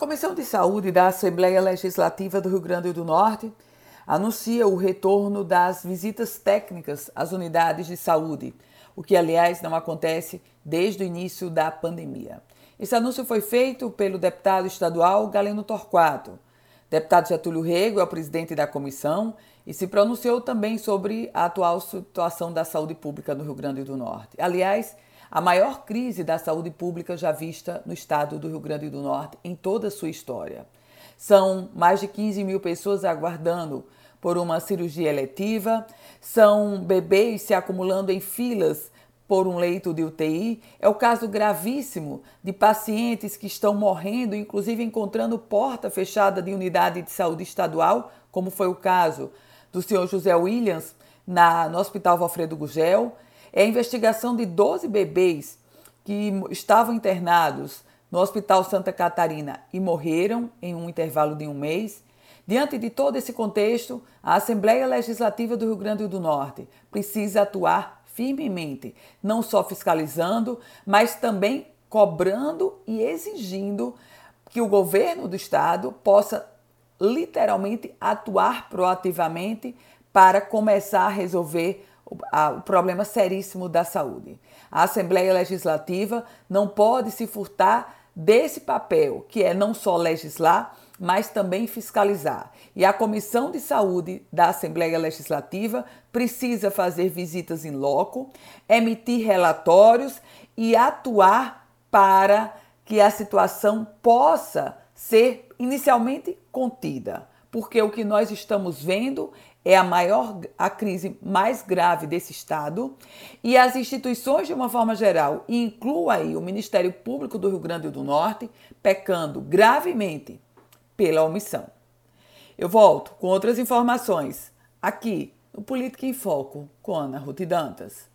Comissão de Saúde da Assembleia Legislativa do Rio Grande do Norte anuncia o retorno das visitas técnicas às unidades de saúde, o que, aliás, não acontece desde o início da pandemia. Esse anúncio foi feito pelo deputado estadual Galeno Torquato. Deputado Getúlio Rego é o presidente da comissão e se pronunciou também sobre a atual situação da saúde pública no Rio Grande do Norte. Aliás, a maior crise da saúde pública já vista no estado do Rio Grande do Norte em toda a sua história. São mais de 15 mil pessoas aguardando por uma cirurgia eletiva, são bebês se acumulando em filas por um leito de UTI. É o caso gravíssimo de pacientes que estão morrendo, inclusive encontrando porta fechada de unidade de saúde estadual, como foi o caso do senhor José Williams na, no Hospital Valfredo Gugel é a investigação de 12 bebês que estavam internados no Hospital Santa Catarina e morreram em um intervalo de um mês. Diante de todo esse contexto, a Assembleia Legislativa do Rio Grande do Norte precisa atuar firmemente, não só fiscalizando, mas também cobrando e exigindo que o governo do estado possa literalmente atuar proativamente para começar a resolver o problema seríssimo da saúde. A Assembleia Legislativa não pode se furtar desse papel, que é não só legislar, mas também fiscalizar. E a Comissão de Saúde da Assembleia Legislativa precisa fazer visitas em loco, emitir relatórios e atuar para que a situação possa ser inicialmente contida. Porque o que nós estamos vendo é a maior, a crise mais grave desse Estado, e as instituições, de uma forma geral, e incluo aí o Ministério Público do Rio Grande do Norte, pecando gravemente pela omissão. Eu volto com outras informações aqui no Política em Foco com Ana Ruth Dantas.